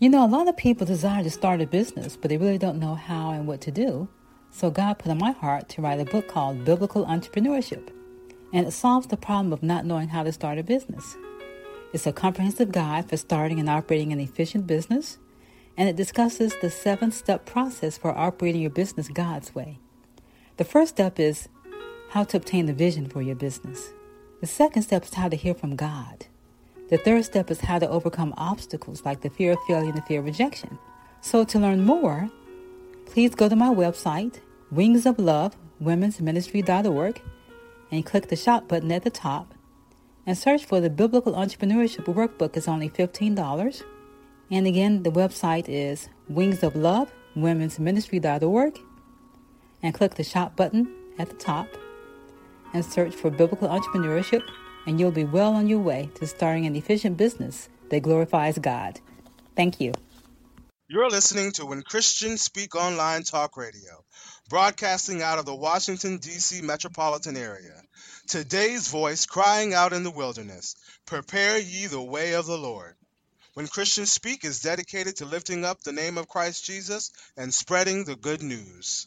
You know, a lot of people desire to start a business, but they really don't know how and what to do. So God put on my heart to write a book called Biblical Entrepreneurship, and it solves the problem of not knowing how to start a business. It's a comprehensive guide for starting and operating an efficient business, and it discusses the seven step process for operating your business God's way. The first step is how to obtain the vision for your business. The second step is how to hear from God. The third step is how to overcome obstacles like the fear of failure and the fear of rejection. So, to learn more, please go to my website, Wings of Love, and click the shop button at the top and search for the Biblical Entrepreneurship Workbook. It's only $15. And again, the website is Wings of Love, and click the shop button at the top and search for Biblical Entrepreneurship and you'll be well on your way to starting an efficient business that glorifies God. Thank you. You're listening to When Christians Speak Online Talk Radio, broadcasting out of the Washington, D.C. metropolitan area. Today's voice crying out in the wilderness Prepare ye the way of the Lord. When Christians Speak is dedicated to lifting up the name of Christ Jesus and spreading the good news.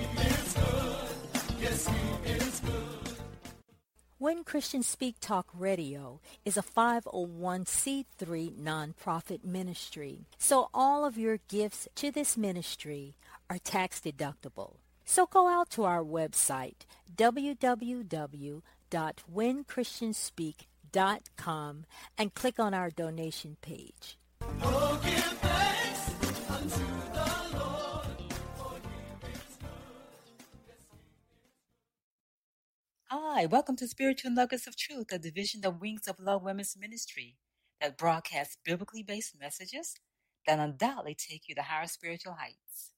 When Christians Speak Talk Radio is a 501c3 nonprofit ministry, so all of your gifts to this ministry are tax deductible. So go out to our website, www.whenchristianspeak.com, and click on our donation page. Oh, Hi, welcome to Spiritual Nuggets of Truth, a division of Wings of Love Women's Ministry that broadcasts biblically based messages that undoubtedly take you to higher spiritual heights.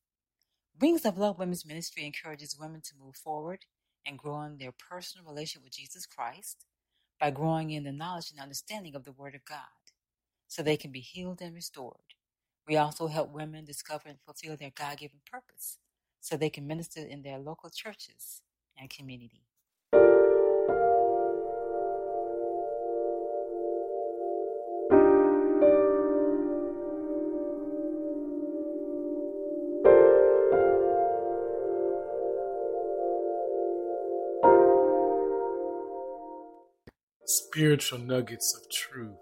Wings of Love Women's Ministry encourages women to move forward and grow in their personal relationship with Jesus Christ by growing in the knowledge and understanding of the Word of God so they can be healed and restored. We also help women discover and fulfill their God given purpose so they can minister in their local churches and community. Spiritual Nuggets of Truth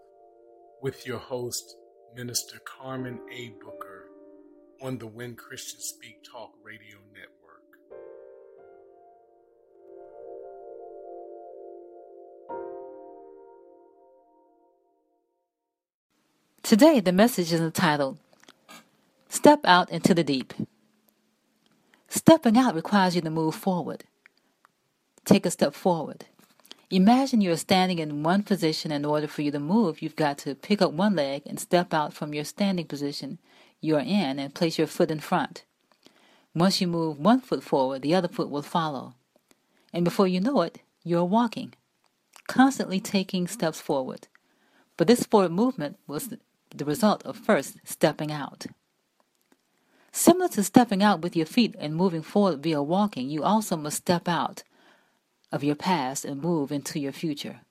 with your host, Minister Karmen A. Booker on the When Christians Speak Talk Radio Network. Today, the message is entitled Step Out into the Deep. Stepping out requires you to move forward. Take a step forward. Imagine you're standing in one position. In order for you to move, you've got to pick up one leg and step out from your standing position you're in and place your foot in front. Once you move one foot forward, the other foot will follow. And before you know it, you're walking, constantly taking steps forward. But this forward movement was the result of first stepping out. Similar to stepping out with your feet and moving forward via walking, you also must step out of your past and move into your future.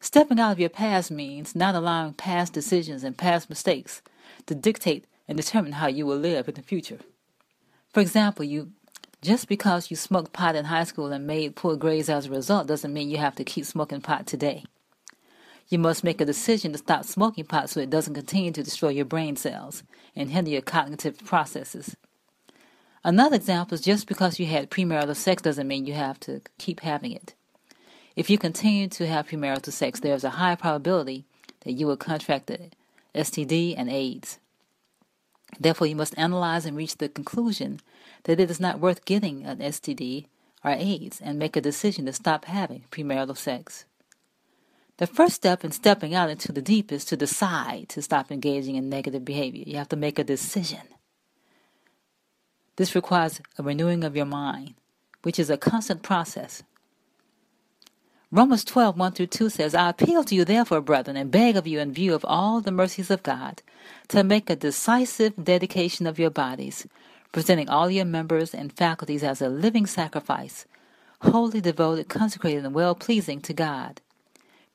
Stepping out of your past means not allowing past decisions and past mistakes to dictate and determine how you will live in the future. For example, you just because you smoked pot in high school and made poor grades as a result doesn't mean you have to keep smoking pot today. You must make a decision to stop smoking pot so it doesn't continue to destroy your brain cells and hinder your cognitive processes. Another example is just because you had premarital sex doesn't mean you have to keep having it. If you continue to have premarital sex, there's a high probability that you will contract the STD and AIDS. Therefore, you must analyze and reach the conclusion that it is not worth getting an STD or AIDS and make a decision to stop having premarital sex. The first step in stepping out into the deep is to decide to stop engaging in negative behavior. You have to make a decision. This requires a renewing of your mind, which is a constant process. Romans 12, 1 through 2 says, I appeal to you, therefore, brethren, and beg of you, in view of all the mercies of God, to make a decisive dedication of your bodies, presenting all your members and faculties as a living sacrifice, wholly devoted, consecrated, and well pleasing to God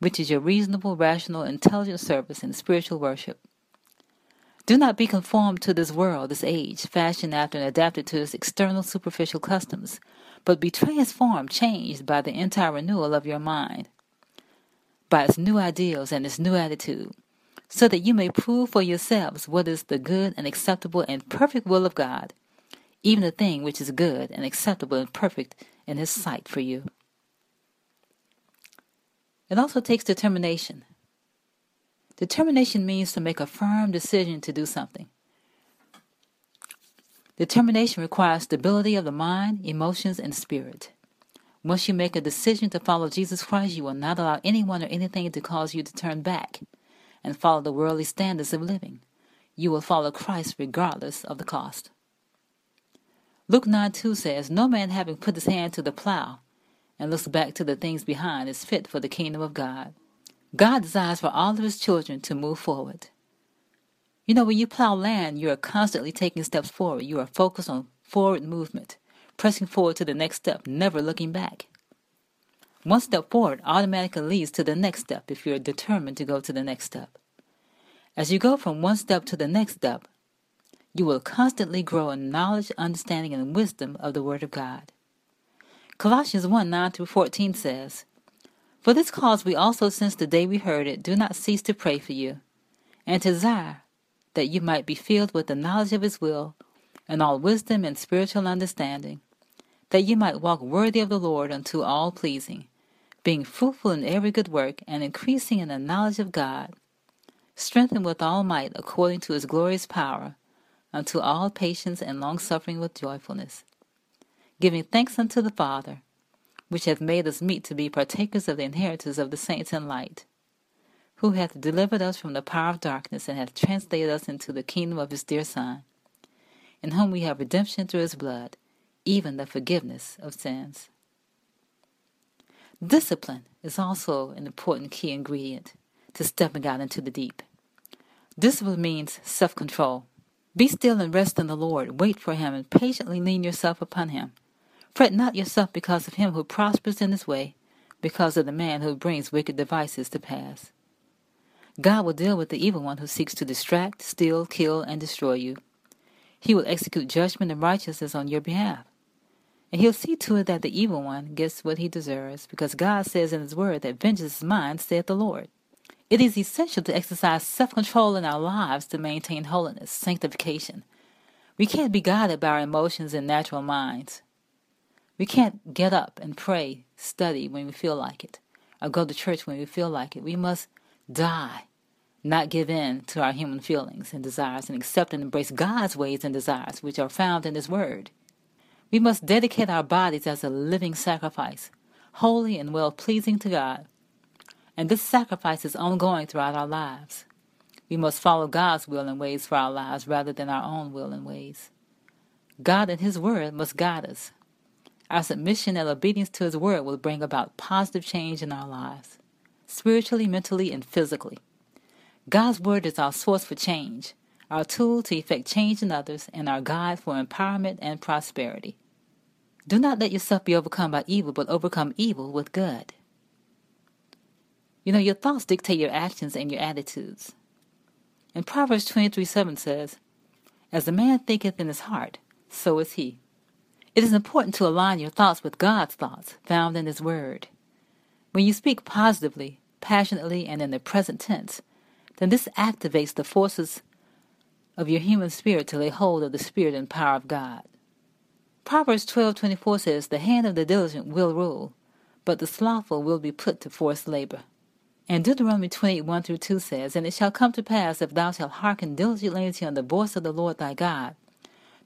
which is your reasonable, rational, intelligent service and spiritual worship. Do not be conformed to this world, this age, fashioned after and adapted to its external superficial customs, but be transformed, changed by the entire renewal of your mind, by its new ideals and its new attitude, so that you may prove for yourselves what is the good and acceptable and perfect will of God, even the thing which is good and acceptable and perfect in His sight for you. It also takes determination. Determination means to make a firm decision to do something. Determination requires stability of the mind, emotions, and spirit. Once you make a decision to follow Jesus Christ, you will not allow anyone or anything to cause you to turn back and follow the worldly standards of living. You will follow Christ regardless of the cost. Luke 9 2 says, No man having put his hand to the plow and looks back to the things behind is fit for the kingdom of God. God desires for all of his children to move forward. You know, when you plow land, you are constantly taking steps forward. You are focused on forward movement, pressing forward to the next step, never looking back. One step forward automatically leads to the next step if you are determined to go to the next step. As you go from one step to the next step, you will constantly grow in knowledge, understanding, and wisdom of the Word of God. Colossians 1 9 through 14 says, For this cause we also, since the day we heard it, do not cease to pray for you, and to desire that you might be filled with the knowledge of His will, and all wisdom and spiritual understanding, that you might walk worthy of the Lord unto all pleasing, being fruitful in every good work, and increasing in the knowledge of God, strengthened with all might according to His glorious power, unto all patience and longsuffering with joyfulness giving thanks unto the Father, which hath made us meet to be partakers of the inheritance of the saints in light, who hath delivered us from the power of darkness, and hath translated us into the kingdom of his dear Son, in whom we have redemption through his blood, even the forgiveness of sins. Discipline is also an important key ingredient to stepping out into the deep. Discipline means self control. Be still and rest in the Lord. Wait for him and patiently lean yourself upon him. Fret not yourself because of him who prospers in his way, because of the man who brings wicked devices to pass. God will deal with the evil one who seeks to distract, steal, kill, and destroy you. He will execute judgment and righteousness on your behalf. And he'll see to it that the evil one gets what he deserves, because God says in his word that vengeance is mine, saith the Lord. It is essential to exercise self control in our lives to maintain holiness, sanctification. We can't be guided by our emotions and natural minds. We can't get up and pray, study when we feel like it, or go to church when we feel like it. We must die, not give in to our human feelings and desires, and accept and embrace God's ways and desires, which are found in His Word. We must dedicate our bodies as a living sacrifice, holy and well pleasing to God. And this sacrifice is ongoing throughout our lives. We must follow God's will and ways for our lives rather than our own will and ways. God and His Word must guide us. Our submission and obedience to His Word will bring about positive change in our lives, spiritually, mentally, and physically. God's Word is our source for change, our tool to effect change in others, and our guide for empowerment and prosperity. Do not let yourself be overcome by evil, but overcome evil with good. You know, your thoughts dictate your actions and your attitudes. And Proverbs 23 7 says, As a man thinketh in his heart, so is he. It is important to align your thoughts with God's thoughts found in His Word. When you speak positively, passionately, and in the present tense, then this activates the forces of your human spirit to lay hold of the spirit and power of God. Proverbs 12:24 says, "The hand of the diligent will rule, but the slothful will be put to forced labor." And Deuteronomy 28 1 through 2 says, And it shall come to pass, if thou shalt hearken diligently unto the voice of the Lord thy God,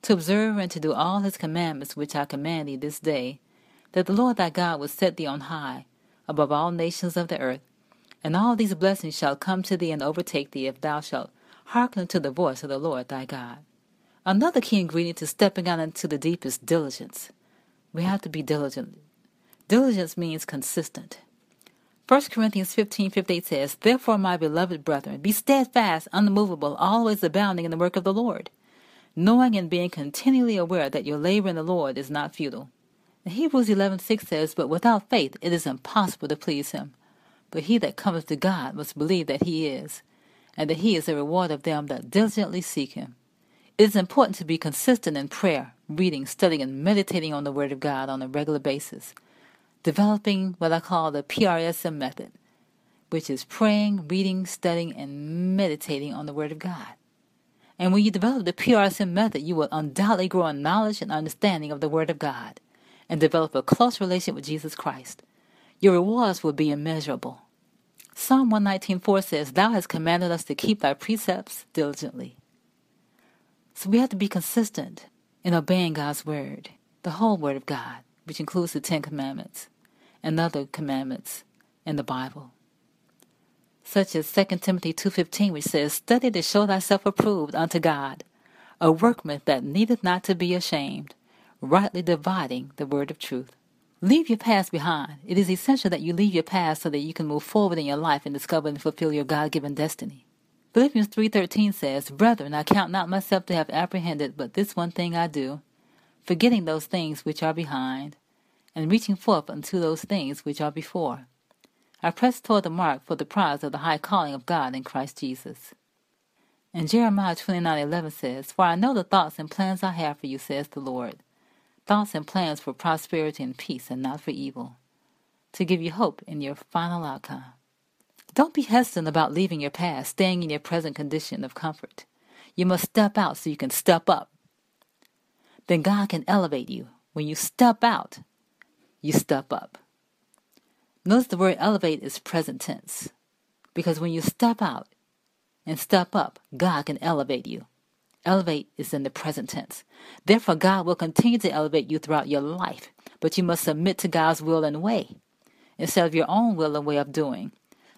to observe and to do all his commandments which I command thee this day, that the Lord thy God will set thee on high above all nations of the earth, and all these blessings shall come to thee and overtake thee if thou shalt hearken unto the voice of the Lord thy God. Another key ingredient to stepping out into the deep is diligence. We have to be diligent. Diligence means consistent. 1 Corinthians 15 58 says, Therefore, my beloved brethren, be steadfast, unmovable, always abounding in the work of the Lord, knowing and being continually aware that your labor in the Lord is not futile. Hebrews 11:6 says, But without faith it is impossible to please him. But he that cometh to God must believe that he is, and that he is the reward of them that diligently seek him. It is important to be consistent in prayer, reading, studying, and meditating on the Word of God on a regular basis, developing what I call the PRSM method, which is praying, reading, studying, and meditating on the Word of God. And when you develop the PRSM method, you will undoubtedly grow in knowledge and understanding of the Word of God and develop a close relationship with Jesus Christ. Your rewards will be immeasurable. Psalm 119.4 says, Thou hast commanded us to keep thy precepts diligently. So we have to be consistent in obeying God's word, the whole word of God, which includes the Ten Commandments and other commandments in the Bible. Such as 2 Timothy 2.15, which says, Study to show thyself approved unto God, a workman that needeth not to be ashamed, rightly dividing the word of truth. Leave your past behind. It is essential that you leave your past so that you can move forward in your life and discover and fulfill your God-given destiny. Philippians 3.13 says, Brethren, I count not myself to have apprehended, but this one thing I do, forgetting those things which are behind, and reaching forth unto those things which are before. I press toward the mark for the prize of the high calling of God in Christ Jesus. And Jeremiah 29.11 says, For I know the thoughts and plans I have for you, says the Lord, thoughts and plans for prosperity and peace and not for evil, to give you hope in your final outcome. Don't be hesitant about leaving your past, staying in your present condition of comfort. You must step out so you can step up. Then God can elevate you. When you step out, you step up. Notice the word elevate is present tense. Because when you step out and step up, God can elevate you. Elevate is in the present tense. Therefore, God will continue to elevate you throughout your life, but you must submit to God's will and way instead of your own will and way of doing.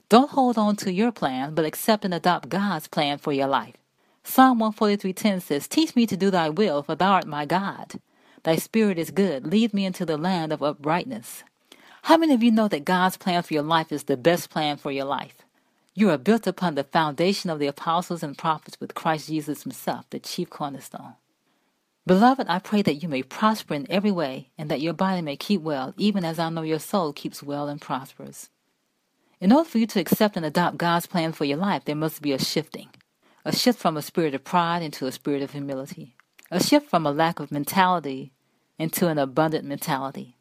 Don't hold on to your plan, but accept and adopt God's plan for your life. Psalm 143.10 says, Teach me to do thy will, for thou art my God. Thy spirit is good. Lead me into the land of uprightness. How many of you know that God's plan for your life is the best plan for your life? You are built upon the foundation of the apostles and prophets with Christ Jesus himself, the chief cornerstone. Beloved, I pray that you may prosper in every way, and that your body may keep well, even as I know your soul keeps well and prospers. In order for you to accept and adopt God's plan for your life, there must be a shifting. A shift from a spirit of pride into a spirit of humility. A shift from a lack of mentality into an abundant mentality.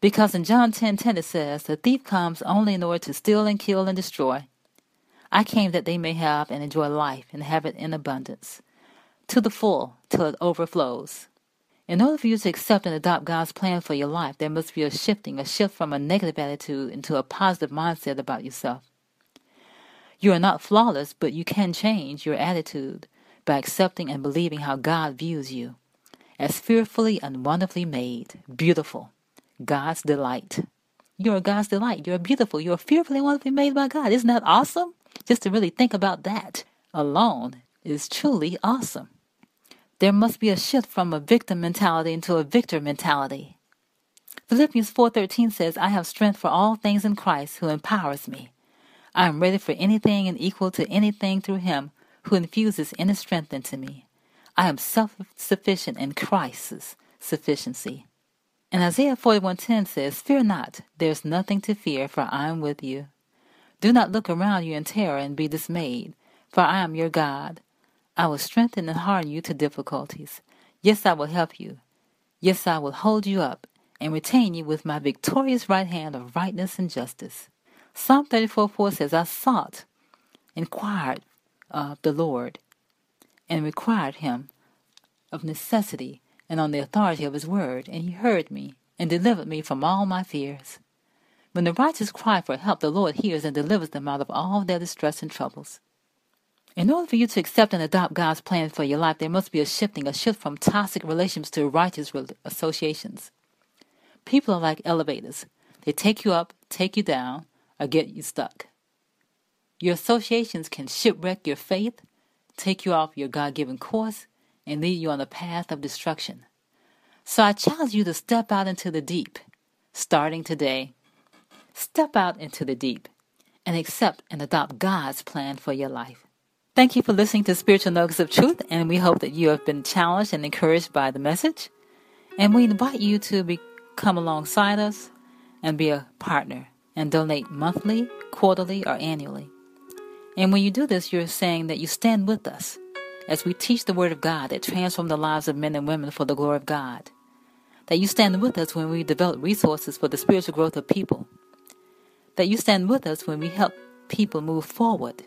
Because in John 10:10 10, 10 it says, "The thief comes only in order to steal and kill and destroy. I came that they may have and enjoy life and have it in abundance, to the full, till it overflows." In order for you to accept and adopt God's plan for your life, there must be a shifting, a shift from a negative attitude into a positive mindset about yourself. You are not flawless, but you can change your attitude by accepting and believing how God views you as fearfully and wonderfully made, beautiful, God's delight. You're God's delight. You're beautiful. You're fearfully and wonderfully made by God. Isn't that awesome? Just to really think about that alone is truly awesome. There must be a shift from a victim mentality into a victor mentality. Philippians 4:13 says, "I have strength for all things in Christ who empowers me. I am ready for anything and equal to anything through him who infuses inner strength into me. I am self-sufficient in Christ's sufficiency." And Isaiah 41:10 says, "Fear not, there is nothing to fear, for I am with you. Do not look around you in terror and be dismayed, for I am your God. I will strengthen and harden you to difficulties. Yes, I will help you. Yes, I will hold you up and retain you with my victorious right hand of rightness and justice. Psalm 34 4 says, I sought, inquired of the Lord, and required him of necessity and on the authority of his word, and he heard me and delivered me from all my fears. When the righteous cry for help, the Lord hears and delivers them out of all their distress and troubles. In order for you to accept and adopt God's plan for your life, there must be a shifting, a shift from toxic relationships to righteous associations. People are like elevators. They take you up, take you down, or get you stuck. Your associations can shipwreck your faith, take you off your God given course, and lead you on the path of destruction. So I challenge you to step out into the deep, starting today. Step out into the deep and accept and adopt God's plan for your life. Thank you for listening to Spiritual Nuggets of Truth, and we hope that you have been challenged and encouraged by the message. And we invite you to be, come alongside us and be a partner and donate monthly, quarterly, or annually. And when you do this, you're saying that you stand with us as we teach the Word of God that transforms the lives of men and women for the glory of God. That you stand with us when we develop resources for the spiritual growth of people. That you stand with us when we help people move forward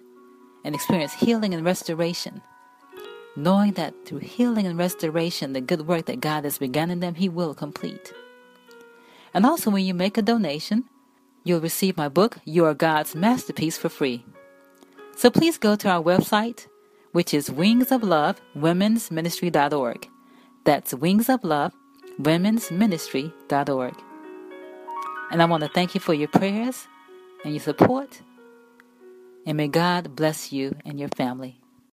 and experience healing and restoration, knowing that through healing and restoration, the good work that God has begun in them, He will complete. And also, when you make a donation, you'll receive my book, You Are God's Masterpiece, for free. So please go to our website, which is Wings of Love Women's Ministry.org. That's Wings of Love Women's Ministry.org. And I want to thank you for your prayers and your support. And may God bless you and your family.